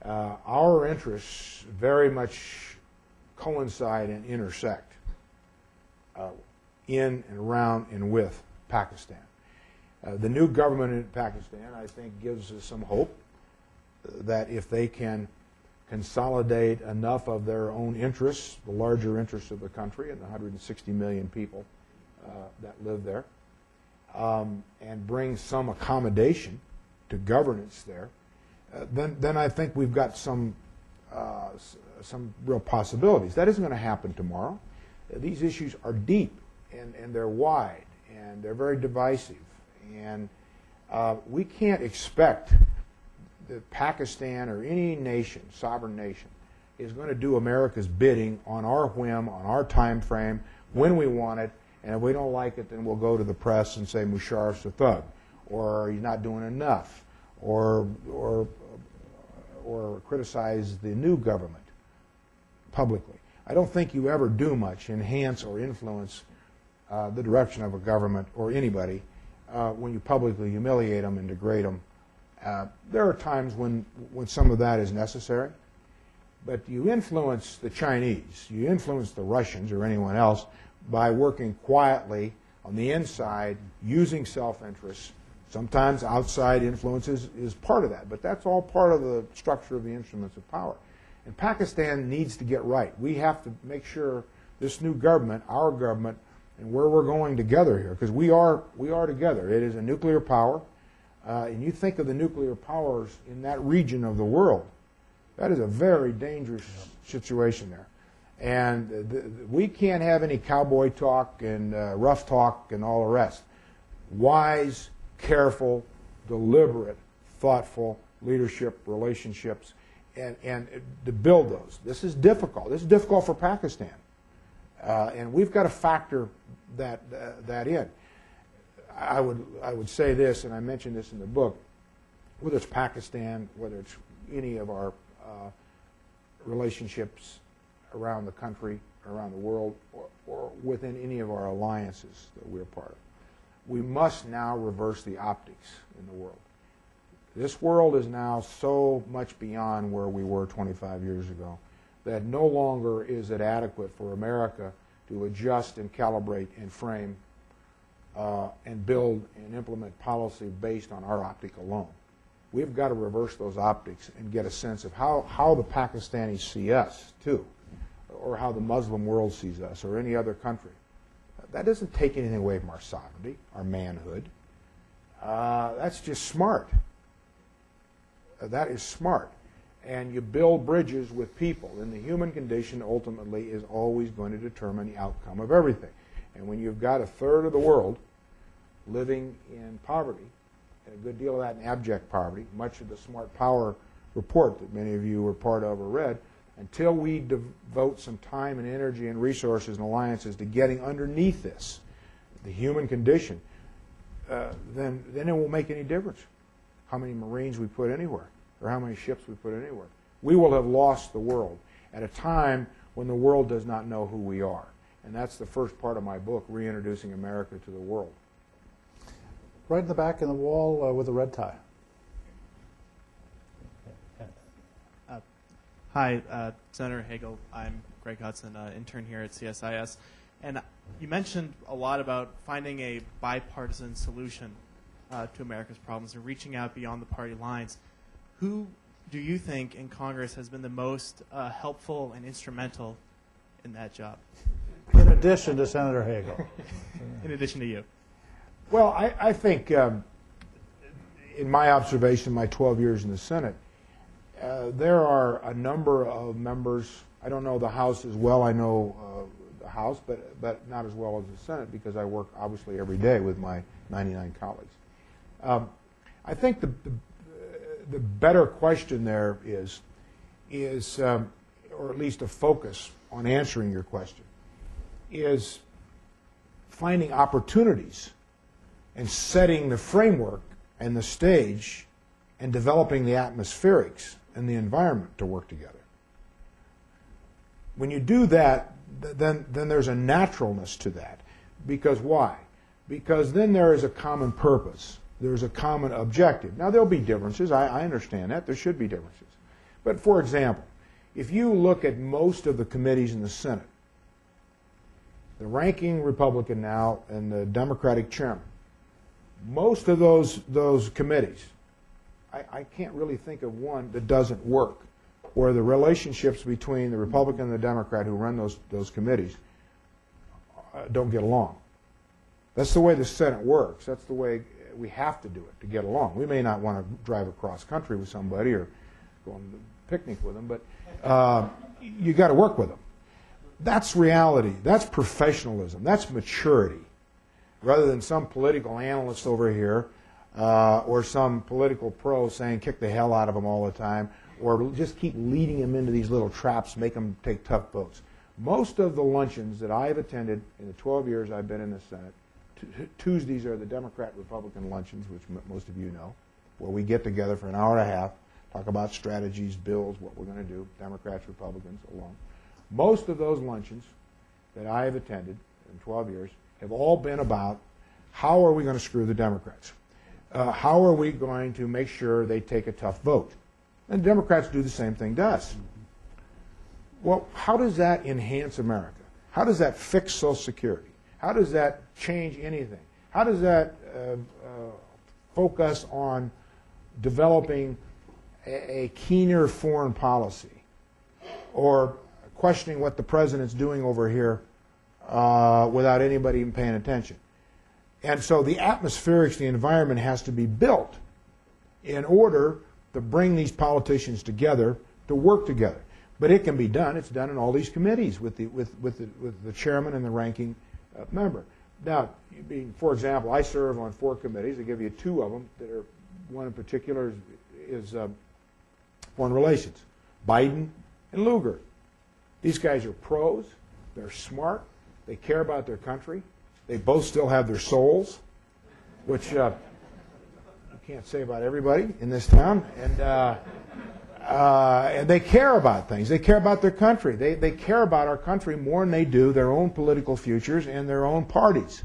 Uh, our interests very much coincide and intersect uh, in and around and with Pakistan. Uh, the new government in Pakistan, I think, gives us some hope that if they can consolidate enough of their own interests, the larger interests of the country and the 160 million people uh, that live there, um, and bring some accommodation to governance there, then, then I think we've got some, uh, some real possibilities. That isn't going to happen tomorrow. These issues are deep and, and they're wide and they're very divisive. And uh, we can't expect that Pakistan or any nation, sovereign nation, is going to do America's bidding on our whim, on our time frame, when we want it, and if we don't like it, then we'll go to the press and say Musharraf's a thug, or he's not doing enough, or or or criticize the new government publicly. I don't think you ever do much enhance or influence uh, the direction of a government or anybody uh, when you publicly humiliate them and degrade them. Uh, there are times when, when some of that is necessary, but you influence the Chinese, you influence the Russians or anyone else by working quietly on the inside, using self-interest. Sometimes outside influences is part of that, but that's all part of the structure of the instruments of power. And Pakistan needs to get right. We have to make sure this new government, our government, and where we're going together here, because we are we are together. It is a nuclear power, uh, and you think of the nuclear powers in that region of the world. That is a very dangerous situation there, and th- th- we can't have any cowboy talk and uh, rough talk and all the rest. Wise, careful, deliberate, thoughtful leadership relationships, and and to build those. This is difficult. This is difficult for Pakistan. Uh, and we've got to factor that uh, that in. I would I would say this, and I mentioned this in the book. Whether it's Pakistan, whether it's any of our uh, relationships around the country, around the world, or, or within any of our alliances that we're part of, we must now reverse the optics in the world. This world is now so much beyond where we were 25 years ago that no longer is it adequate for America to adjust and calibrate and frame uh, and build and implement policy based on our optic alone. We've got to reverse those optics and get a sense of how, how the Pakistanis see us, too, or how the Muslim world sees us, or any other country. That doesn't take anything away from our sovereignty, our manhood. Uh, that's just smart. That is smart. And you build bridges with people. And the human condition ultimately is always going to determine the outcome of everything. And when you've got a third of the world living in poverty, and a good deal of that in abject poverty, much of the Smart Power report that many of you were part of or read, until we devote some time and energy and resources and alliances to getting underneath this, the human condition, uh, then, then it won't make any difference how many Marines we put anywhere or how many ships we put anywhere. We will have lost the world at a time when the world does not know who we are. And that's the first part of my book, Reintroducing America to the World. Right in the back in the wall uh, with a red tie. Hi, uh, Senator Hagel. I'm Greg Hudson, uh, intern here at CSIS. And you mentioned a lot about finding a bipartisan solution uh, to America's problems and reaching out beyond the party lines. Who do you think in Congress has been the most uh, helpful and instrumental in that job, In addition to Senator Hagel. in addition to you? Well, I, I think, um, in my observation, my 12 years in the Senate, uh, there are a number of members. I don't know the House as well. I know uh, the House, but but not as well as the Senate because I work obviously every day with my 99 colleagues. Um, I think the, the the better question there is is um, or at least a focus on answering your question is finding opportunities and setting the framework and the stage and developing the atmospherics and the environment to work together. When you do that, then, then there's a naturalness to that. Because why? Because then there is a common purpose. There's a common objective. Now, there'll be differences. I, I understand that. There should be differences. But for example, if you look at most of the committees in the Senate, the ranking Republican now and the Democratic chairman, most of those, those committees, I, I can't really think of one that doesn't work, where the relationships between the Republican and the Democrat who run those, those committees uh, don't get along. That's the way the Senate works. That's the way we have to do it to get along. We may not want to drive across country with somebody or go on a picnic with them, but uh, you got to work with them. That's reality. That's professionalism. That's maturity. Rather than some political analyst over here uh, or some political pro saying kick the hell out of them all the time or just keep leading them into these little traps, make them take tough votes. Most of the luncheons that I have attended in the 12 years I've been in the Senate, Tuesdays are the Democrat Republican luncheons, which m- most of you know, where we get together for an hour and a half, talk about strategies, bills, what we're going to do, Democrats, Republicans, along. Most of those luncheons that I have attended in 12 years have all been about how are we going to screw the Democrats? Uh, how are we going to make sure they take a tough vote? And Democrats do the same thing to us. Well, how does that enhance America? How does that fix Social Security? How does that change anything? How does that uh, uh, focus on developing a, a keener foreign policy or questioning what the president's doing over here uh, without anybody even paying attention? And so the atmospherics, the environment has to be built in order to bring these politicians together to work together. But it can be done. It's done in all these committees with the, with, with the, with the chairman and the ranking uh, member. Now, for example, I serve on four committees. I give you two of them that are, one in particular is, is uh, foreign relations. Biden and Lugar. These guys are pros. They're smart. They care about their country. They both still have their souls, which uh, you can't say about everybody in this town. And, uh, uh, and they care about things. They care about their country. They, they care about our country more than they do their own political futures and their own parties.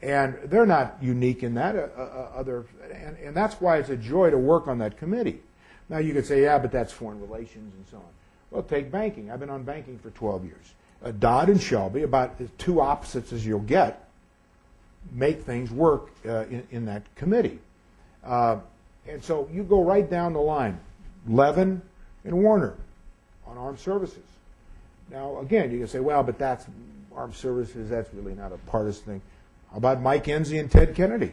And they're not unique in that. Uh, uh, other, and, and that's why it's a joy to work on that committee. Now you could say, yeah, but that's foreign relations and so on. Well, take banking. I've been on banking for 12 years. Dodd and Shelby, about as two opposites as you'll get, make things work uh, in, in, that committee. Uh, and so you go right down the line. Levin and Warner on armed services. Now, again, you can say, well, but that's armed services, that's really not a partisan thing. How about Mike Enzi and Ted Kennedy?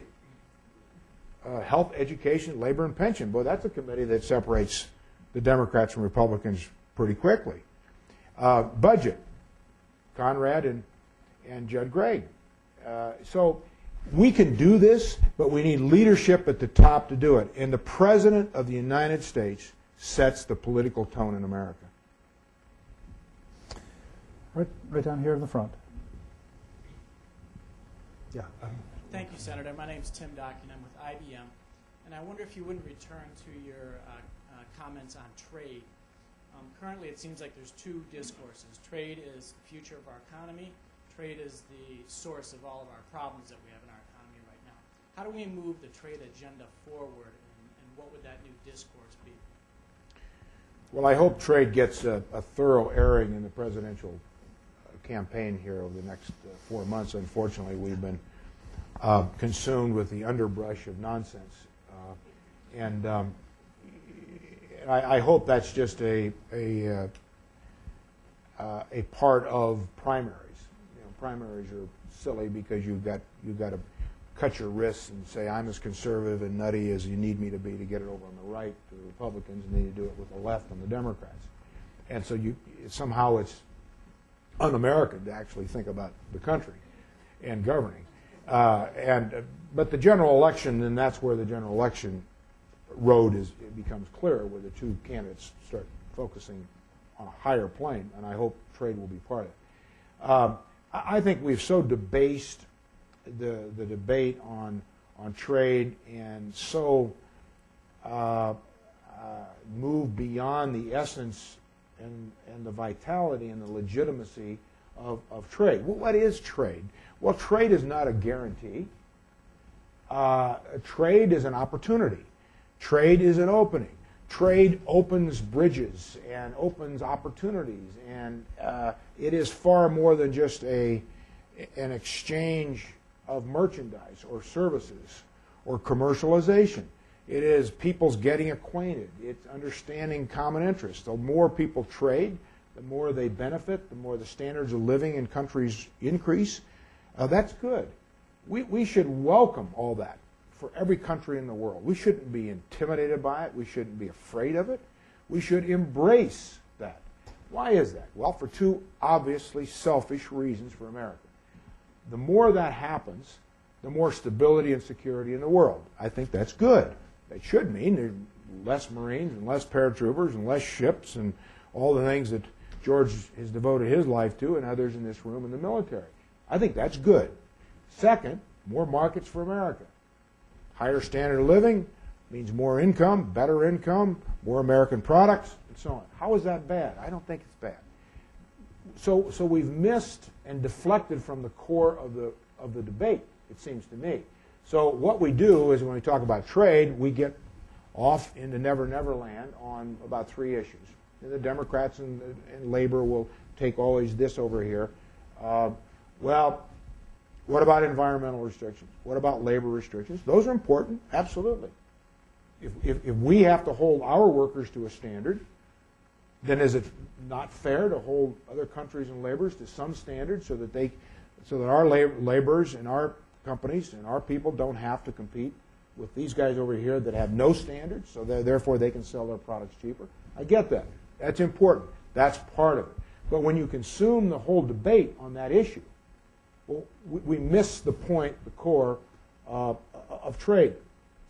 Uh, health, education, labor, and pension. Boy, that's a committee that separates the Democrats from Republicans pretty quickly. Uh, budget, Conrad and, and Judd Gregg. Uh, so we can do this, but we need leadership at the top to do it. And the President of the United States sets the political tone in America. Right, right down here in the front. Yeah. Thank you, Senator. My name is Tim Dockin. I'm with IBM. And I wonder if you wouldn't return to your uh, uh, comments on trade. Um, currently, it seems like there's two discourses. Trade is the future of our economy. Trade is the source of all of our problems that we have in our economy right now. How do we move the trade agenda forward, and, and what would that new discourse be? Well, I hope trade gets a, a thorough airing in the presidential campaign here over the next uh, four months. Unfortunately, we've been uh, consumed with the underbrush of nonsense. Uh, and um, I, I, hope that's just a, a, uh, a part of primaries. You know, primaries are silly because you've got, you've got to cut your wrists and say, I'm as conservative and nutty as you need me to be to get it over on the right to the Republicans, and then you do it with the left on the Democrats. And so you somehow it's un-American to actually think about the country and governing. Uh, and uh, but the general election, then that's where the general election road is it becomes clearer, where the two candidates start focusing on a higher plane, and I hope trade will be part of it. Um, I think we've so debased the the debate on on trade and so uh, uh, move beyond the essence and and the vitality and the legitimacy of, of trade. Well, what is trade? Well, trade is not a guarantee. Uh, trade is an opportunity. Trade is an opening. Trade opens bridges and opens opportunities, and uh, it is far more than just a an exchange of merchandise or services or commercialization. It is people's getting acquainted. It's understanding common interests. The more people trade, the more they benefit, the more the standards of living in countries increase. Uh, that's good. We, we should welcome all that for every country in the world. We shouldn't be intimidated by it. We shouldn't be afraid of it. We should embrace that. Why is that? Well, for two obviously selfish reasons for America. The more that happens, the more stability and security in the world. I think that's good. It should mean there's less Marines and less paratroopers and less ships and all the things that George has devoted his life to and others in this room in the military. I think that's good. Second, more markets for America. Higher standard of living means more income, better income, more American products, and so on. How is that bad? I don't think it's bad. So, so we've missed and deflected from the core of the, of the debate, it seems to me. So what we do is when we talk about trade, we get off into never never land on about three issues. And the Democrats and, and labor will take always this over here. Uh, well, what about environmental restrictions? What about labor restrictions? Those are important, absolutely. If, if, if we have to hold our workers to a standard, then is it not fair to hold other countries and laborers to some standard so that they, so that our lab, laborers and our companies and our people don't have to compete with these guys over here that have no standards, so therefore they can sell their products cheaper? I get that. That's important. That's part of it. But when you consume the whole debate on that issue, we, we miss the point, the core uh, of trade.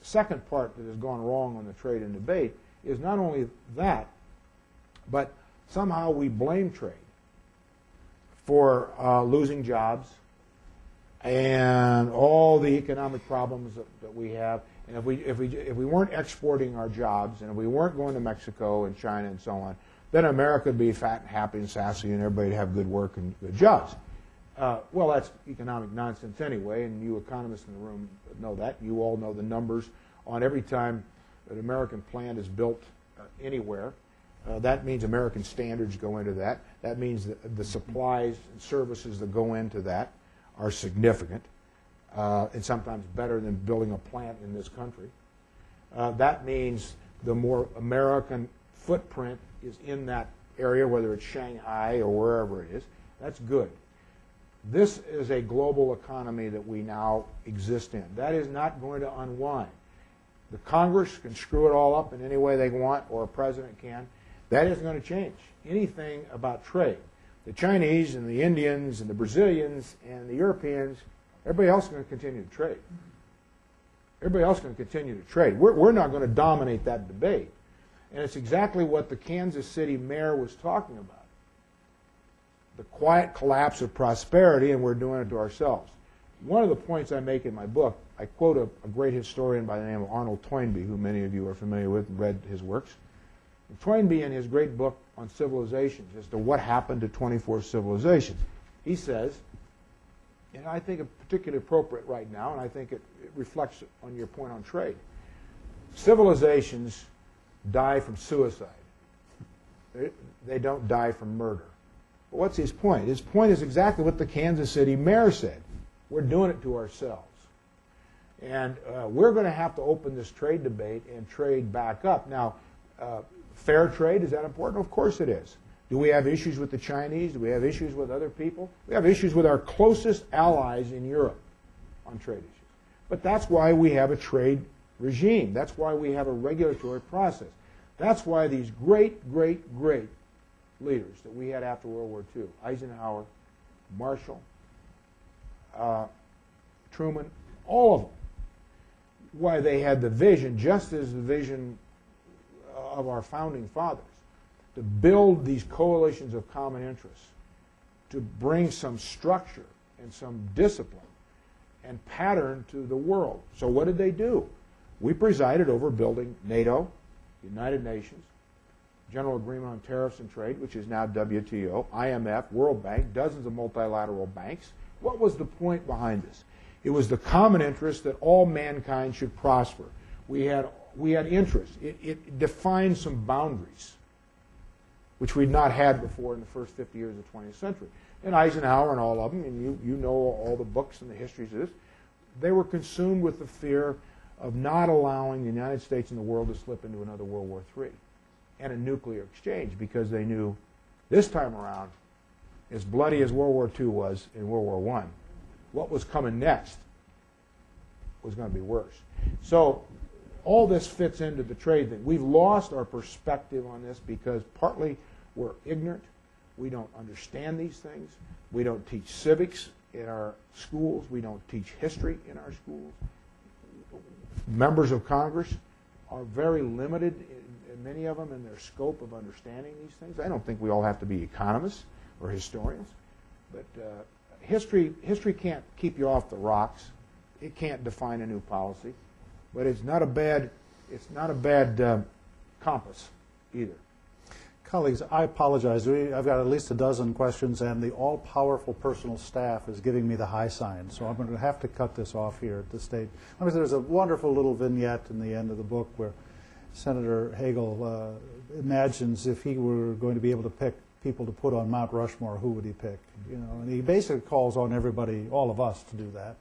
The second part that has gone wrong on the trade and debate is not only that, but somehow we blame trade for uh, losing jobs and all the economic problems that, that, we have. And if we, if, we, if we weren't exporting our jobs and if we weren't going to Mexico and China and so on, then America would be fat and happy and sassy and everybody would have good work and good jobs. Uh, well, that's economic nonsense anyway, and you economists in the room know that. You all know the numbers on every time an American plant is built uh, anywhere. Uh, that means American standards go into that. That means the supplies and services that go into that are significant uh, and sometimes better than building a plant in this country. Uh, that means the more American footprint is in that area, whether it's Shanghai or wherever it is. That's good. This is a global economy that we now exist in. That is not going to unwind. The Congress can screw it all up in any way they want, or a president can. That isn't going to change anything about trade. The Chinese and the Indians and the Brazilians and the Europeans, everybody else is going to continue to trade. Everybody else is going to continue to trade. We're, we're not going to dominate that debate. And it's exactly what the Kansas City mayor was talking about the quiet collapse of prosperity, and we're doing it to ourselves. One of the points I make in my book, I quote a, a great historian by the name of Arnold Toynbee, who many of you are familiar with and read his works. Toynbee, in his great book on civilizations, as to what happened to 24 civilizations, he says, and I think it's particularly appropriate right now, and I think it, it reflects on your point on trade. Civilizations die from suicide. They, they don't die from murder. But what's his point? His point is exactly what the Kansas City mayor said. We're doing it to ourselves. And uh, we're going to have to open this trade debate and trade back up. Now, uh, fair trade, is that important? Of course it is. Do we have issues with the Chinese? Do we have issues with other people? We have issues with our closest allies in Europe on trade issues. But that's why we have a trade regime. That's why we have a regulatory process. That's why these great, great, great leaders that we had after World War II Eisenhower, Marshall, uh, Truman, all of them. Why they had the vision, just as the vision of our founding fathers, to build these coalitions of common interests, to bring some structure and some discipline and pattern to the world. So, what did they do? We presided over building NATO, United Nations, General Agreement on Tariffs and Trade, which is now WTO, IMF, World Bank, dozens of multilateral banks. What was the point behind this? It was the common interest that all mankind should prosper. We had, we had interests. It, it defined some boundaries, which we'd not had before in the first 50 years of the 20th century. And Eisenhower and all of them, and you, you know all the books and the histories of this, they were consumed with the fear of not allowing the United States and the world to slip into another World War III and a nuclear exchange because they knew this time around, as bloody as World War II was in World War I, what was coming next was going to be worse. So all this fits into the trade thing. We've lost our perspective on this because partly we're ignorant. We don't understand these things. We don't teach civics in our schools. We don't teach history in our schools. Members of Congress are very limited, many of them, in their scope of understanding these things. I don't think we all have to be economists or historians, but uh, history history can't keep you off the rocks. It can't define a new policy, but it's not a bad it's not a bad uh, compass either. Colleagues, I apologize. We, I've got at least a dozen questions, and the all-powerful personal staff is giving me the high sign, so I'm going to have to cut this off here at this stage. I mean, there's a wonderful little vignette in the end of the book where Senator Hagel uh, imagines if he were going to be able to pick people to put on Mount Rushmore, who would he pick? You know, and he basically calls on everybody, all of us, to do that.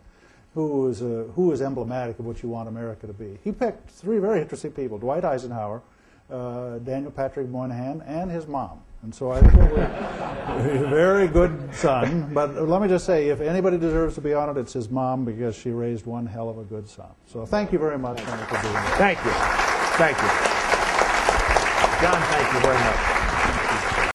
Who is a, who is emblematic of what you want America to be? He picked three very interesting people: Dwight Eisenhower, uh, Daniel Patrick Moynihan, and his mom. And so I think we're a very good son. But let me just say, if anybody deserves to be on it, it's his mom because she raised one hell of a good son. So thank you very much, for being here. Thank you. Thank you. John, thank you very much.